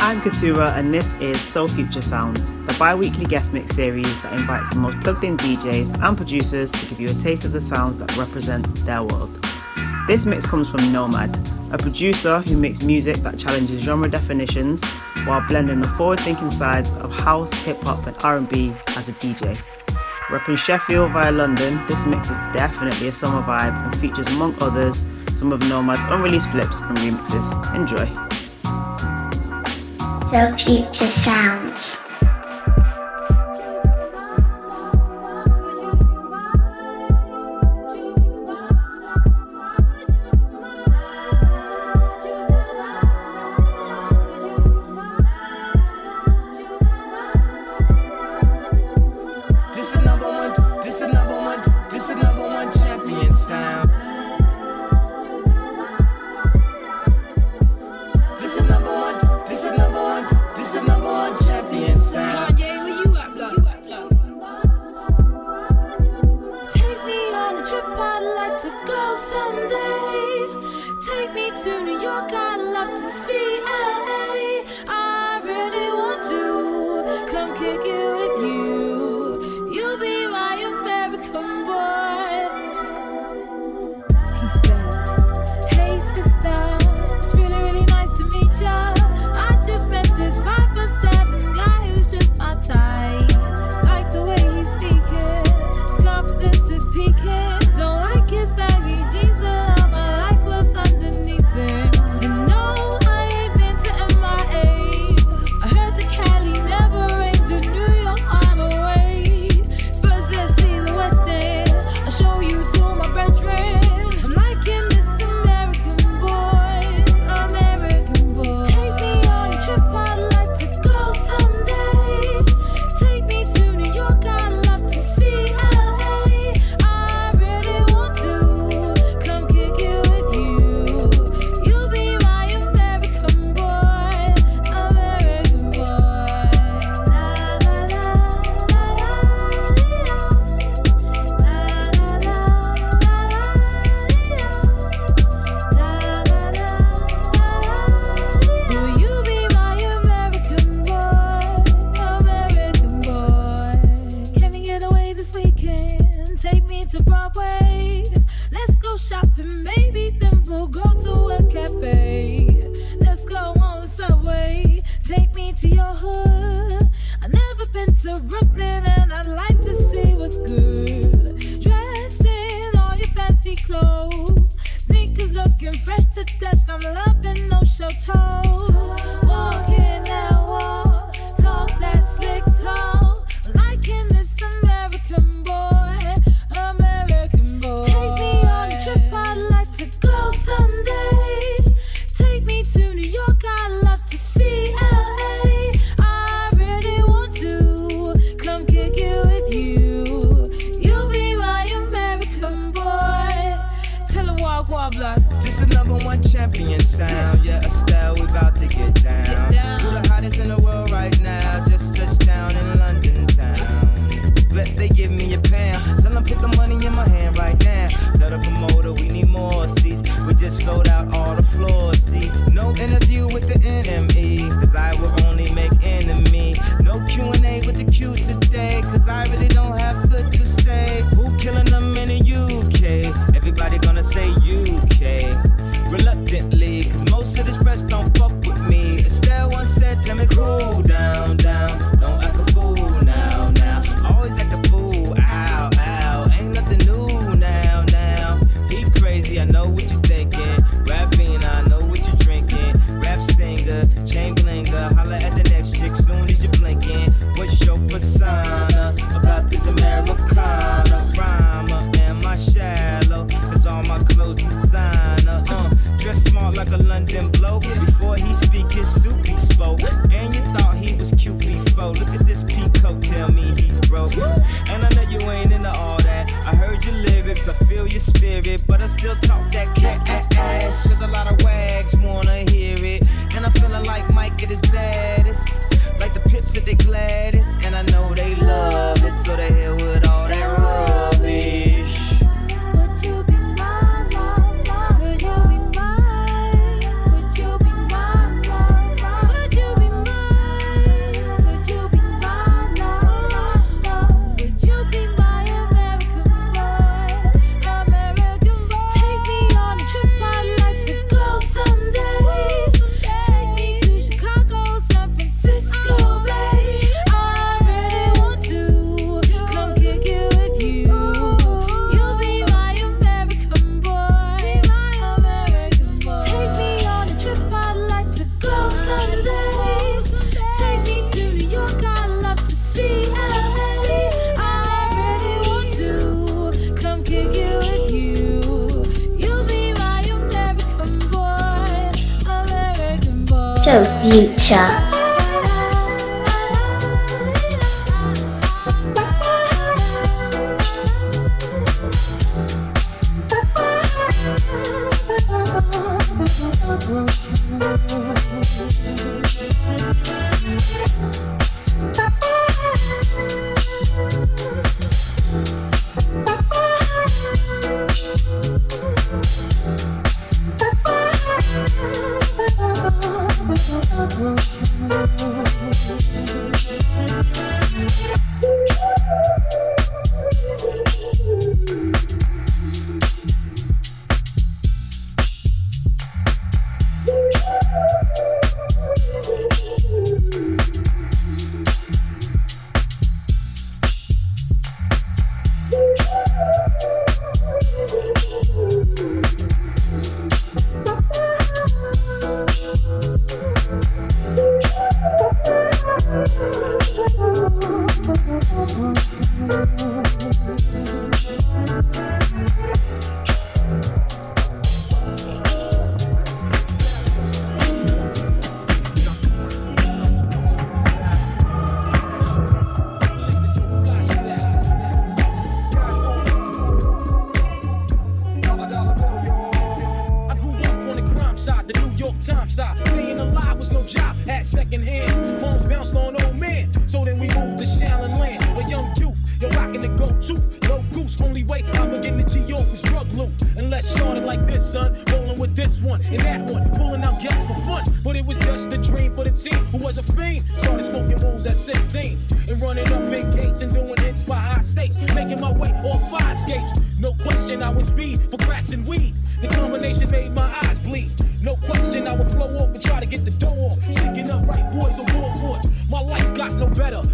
I'm Katura, and this is Soul Future Sounds, the bi weekly guest mix series that invites the most plugged in DJs and producers to give you a taste of the sounds that represent their world. This mix comes from Nomad, a producer who makes music that challenges genre definitions while blending the forward-thinking sides of house, hip-hop and R&B as a DJ. Repping Sheffield via London, this mix is definitely a summer vibe and features among others some of Nomad's unreleased flips and remixes. Enjoy. So Future Sounds.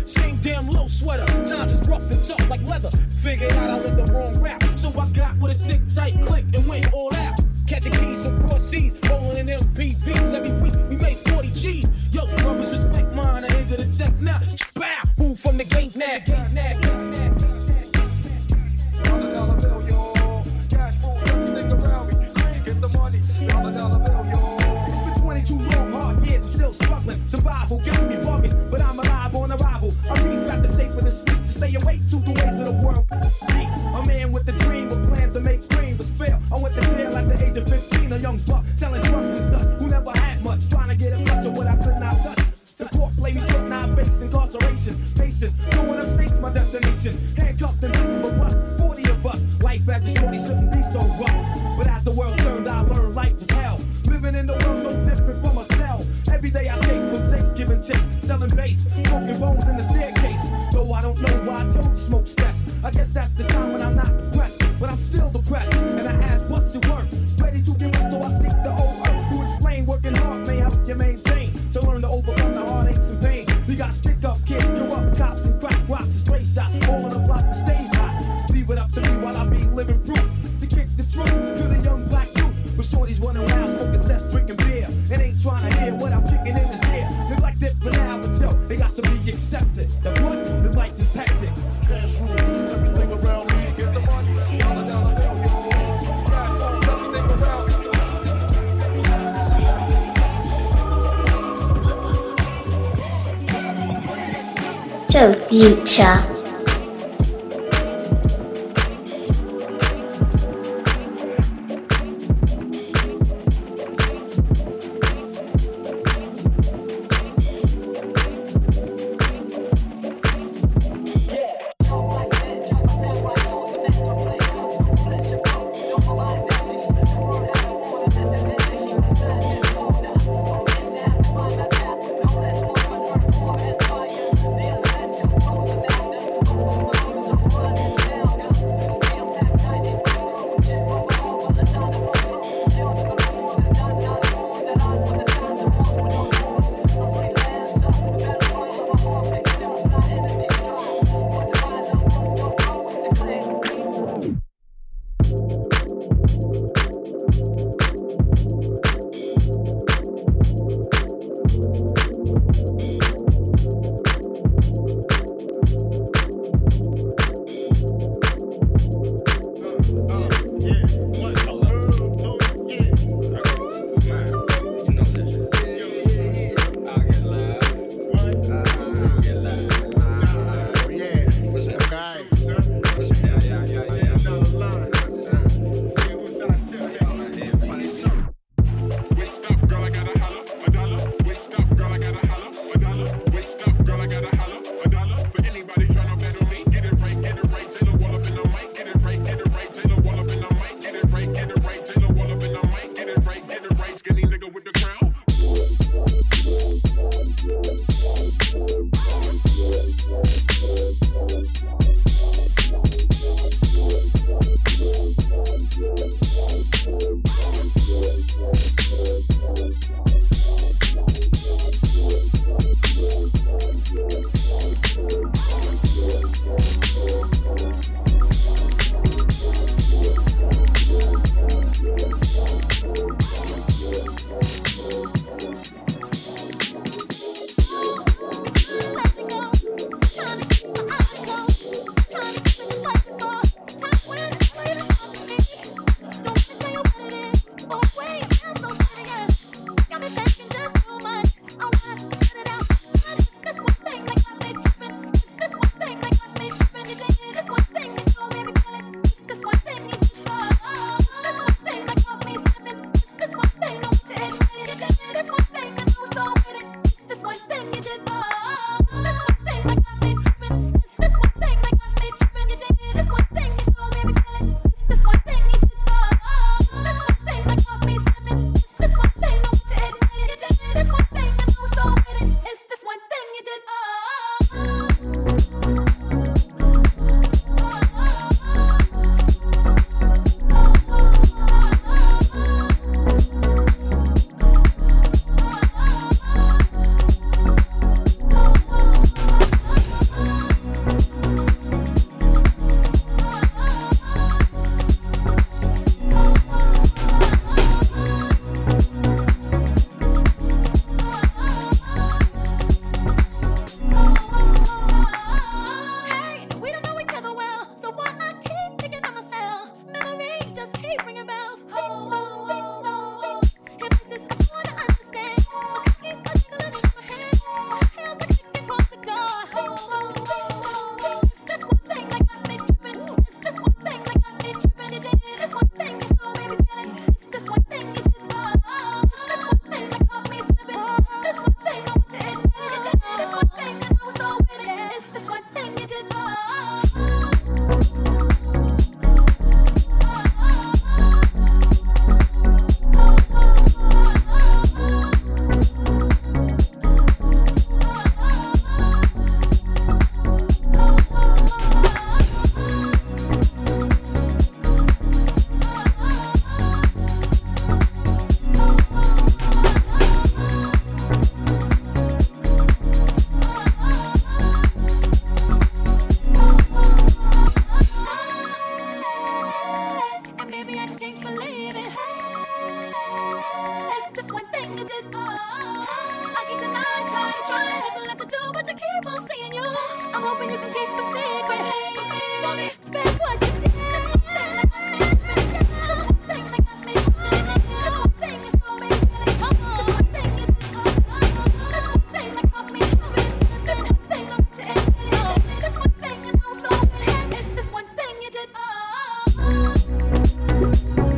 Same damn low sweater. Times is rough and tough like leather. Figured out I went the wrong rap. So I got with a sick tight click and went all out. Catching keys from broad seas, rolling in MPVs. Every week we made 40 Gs. Yo, brothers respect mine. I into the tech now. Bow, move from the game now. Dollar dollar bill, yo. Cash flow, everything around me. Get the money. Dollar dollar bill, yo. It's been 22 long hard years, still struggling. Survival got me bugging. world turned, I learned life was hell. Living in the world, no different from a cell. Every day I escape from checks, giving chase, selling bass, smoking bones in the staircase. Though I don't know why I don't smoke cess. I guess that's the time when I'm not depressed, but I'm still depressed, and I future.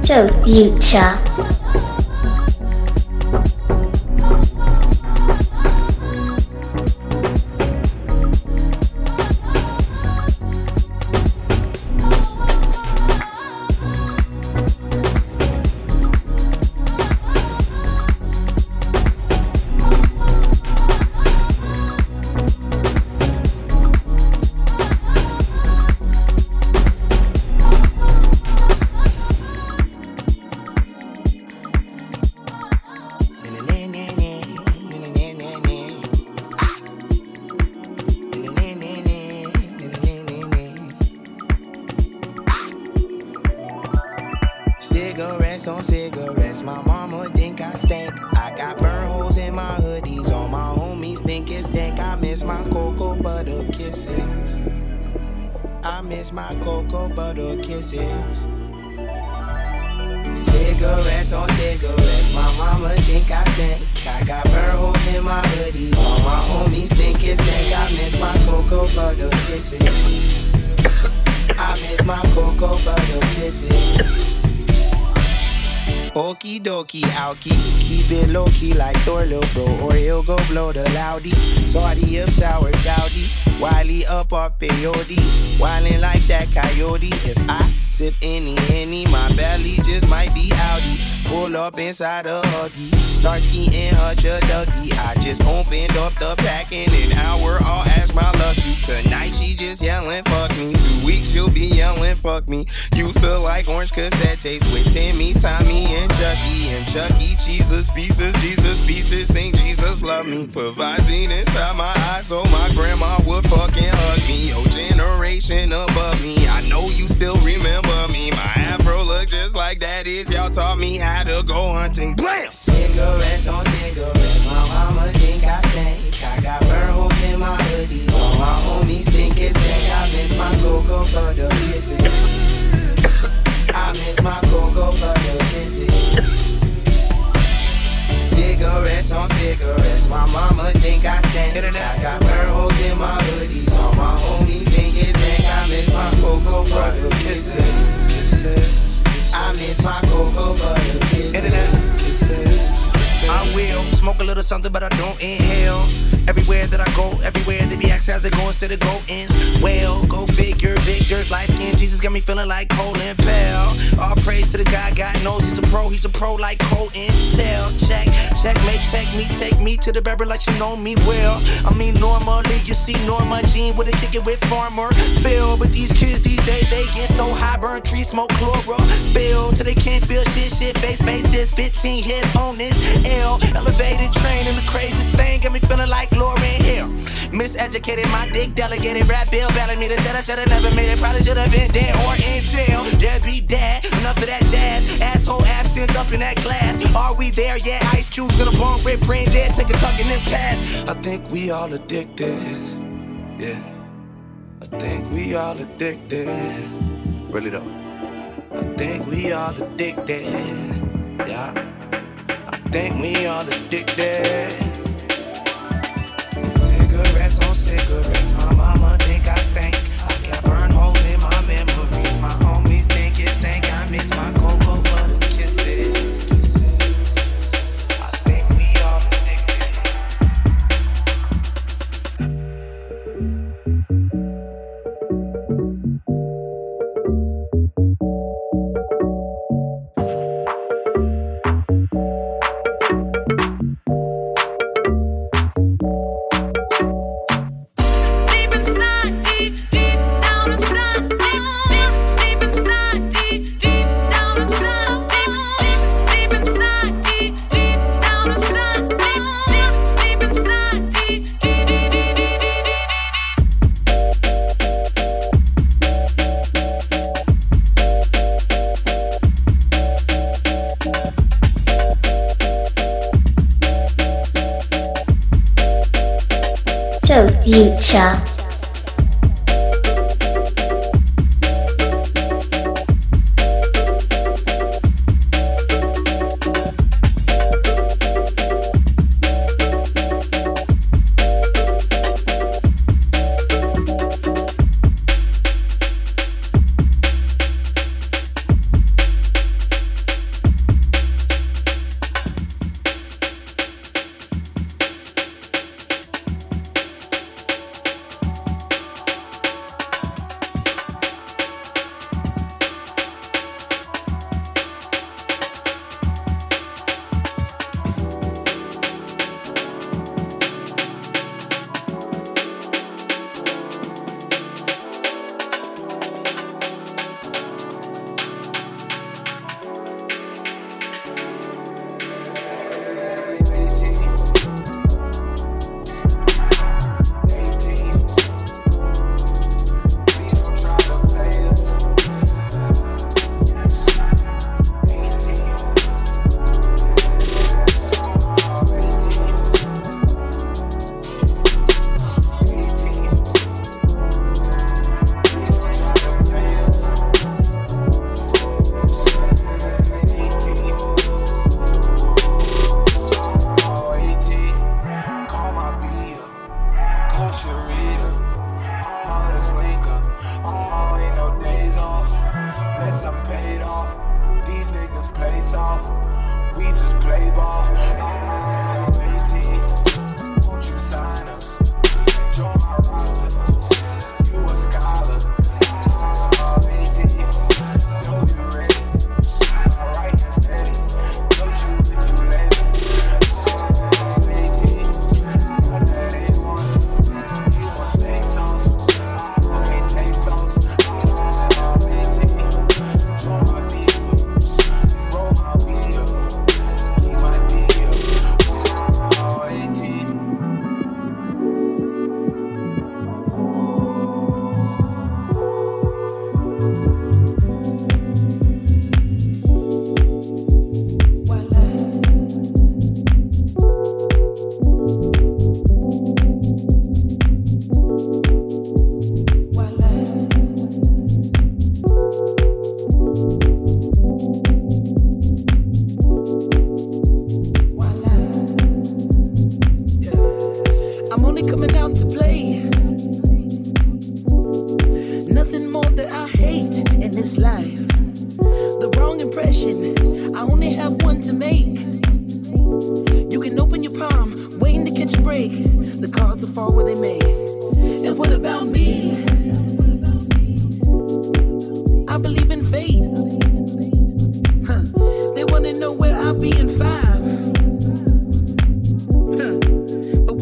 To future. cigarettes. On cigarettes, my mama think I stink. I got burn holes in my hoodies, all my homies think it's dank. I miss my cocoa butter kisses. I miss my cocoa butter kisses. Okie dokie, alkie. Keep it low key like Thor, little bro, or he'll go blow the loudy. Saudi of sour Saudi inside a huggy. Start skiing her Dougie. I just opened up the pack and now we're all ass my lucky. Tonight she just yelling fuck me. Two weeks she'll be yelling fuck me. Used to like orange cassette tapes with Timmy, Tommy, and Chucky. And Chucky, Jesus pieces, Jesus pieces. Sing Jesus love me. Put Visine inside my eyes so my grandma would fucking hug me. Your generation above me. I know you still remember me. My afro look just like that is. Y'all taught me how to go hunting. Blam! My mama think I stink. I got burn holes in my hoodies. All my homies think it's day. I miss my cocoa butter kisses. I miss my cocoa butter kisses. I will smoke a little something, but I don't inhale. Everywhere that I go, everywhere they be asking how's it going, instead of go ins. Well, go figure, victors, light skin, Jesus got me feeling like Colin Powell. All praise to the guy, God knows he's a pro, he's a pro like Cole Intel. Check, check, checkmate, check me, take me to the barber like you know me well. I mean, normally you see Norma Jean with a kick it with Farmer Phil, but these kids these days they get so high, burn trees, smoke chloro chlorophyll till they can't feel shit, shit, face, face, this 15 hits on this L. Elevated train and the craziest thing got me feeling like Lauryn Hill. Miseducated, my dick delegated. Rap Bill Bellamy that said I should've never made it. Probably should've been dead or in jail. Dead be dead. Enough of that jazz. Asshole absent up in that glass. Are we there yet? Ice cubes in a bone rip, brain dead. Take a tuck and then pass. I think we all addicted. Yeah. I think we all addicted. Really though. I think we all addicted. Yeah. I think we all addicted cigarettes on cigarettes. My mama think I stink. I got burn holes in my memories.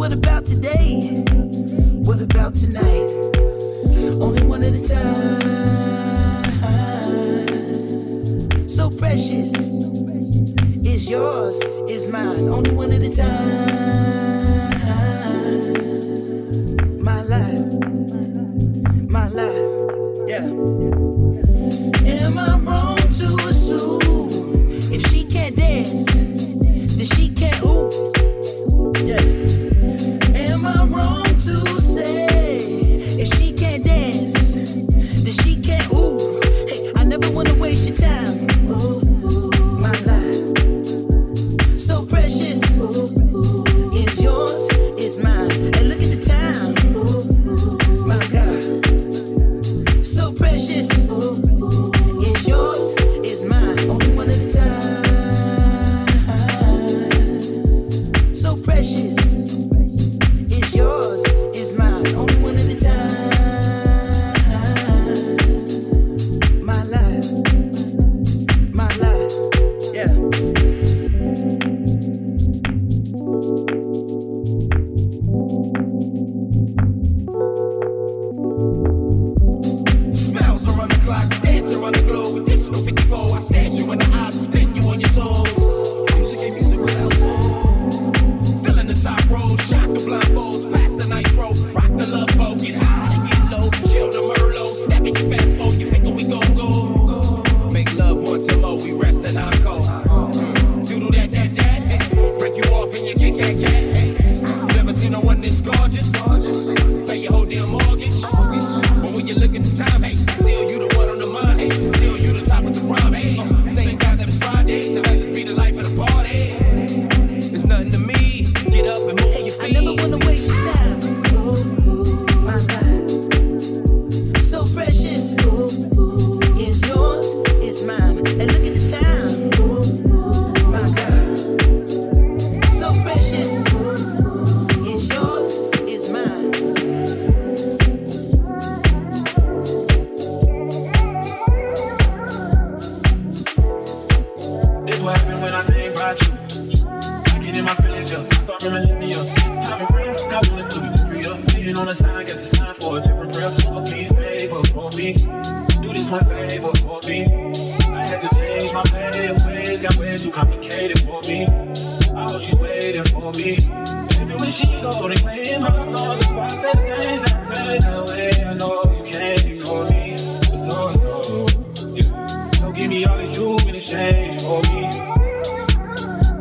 Spin you on your toes. Music ain't music without soul. Feeling the top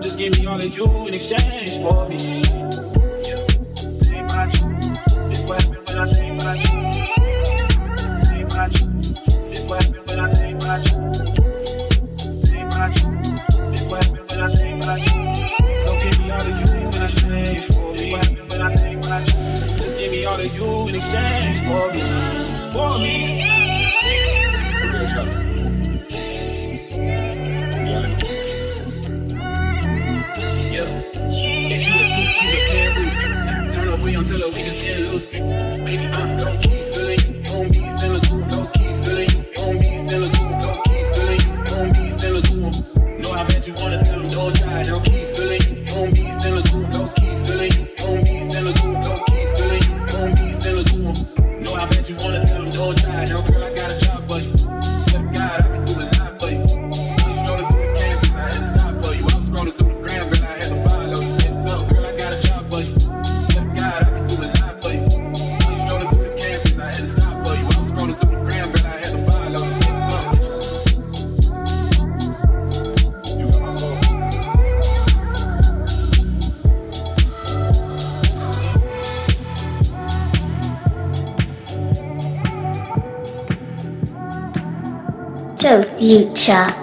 Just give me all of you in exchange for me. My what when I my my what when I my my what when I my give me all of you in exchange for me. Just give me all of you in exchange for me. For me. we just get loose. Baby, I'm low key. Cha.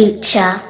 Future.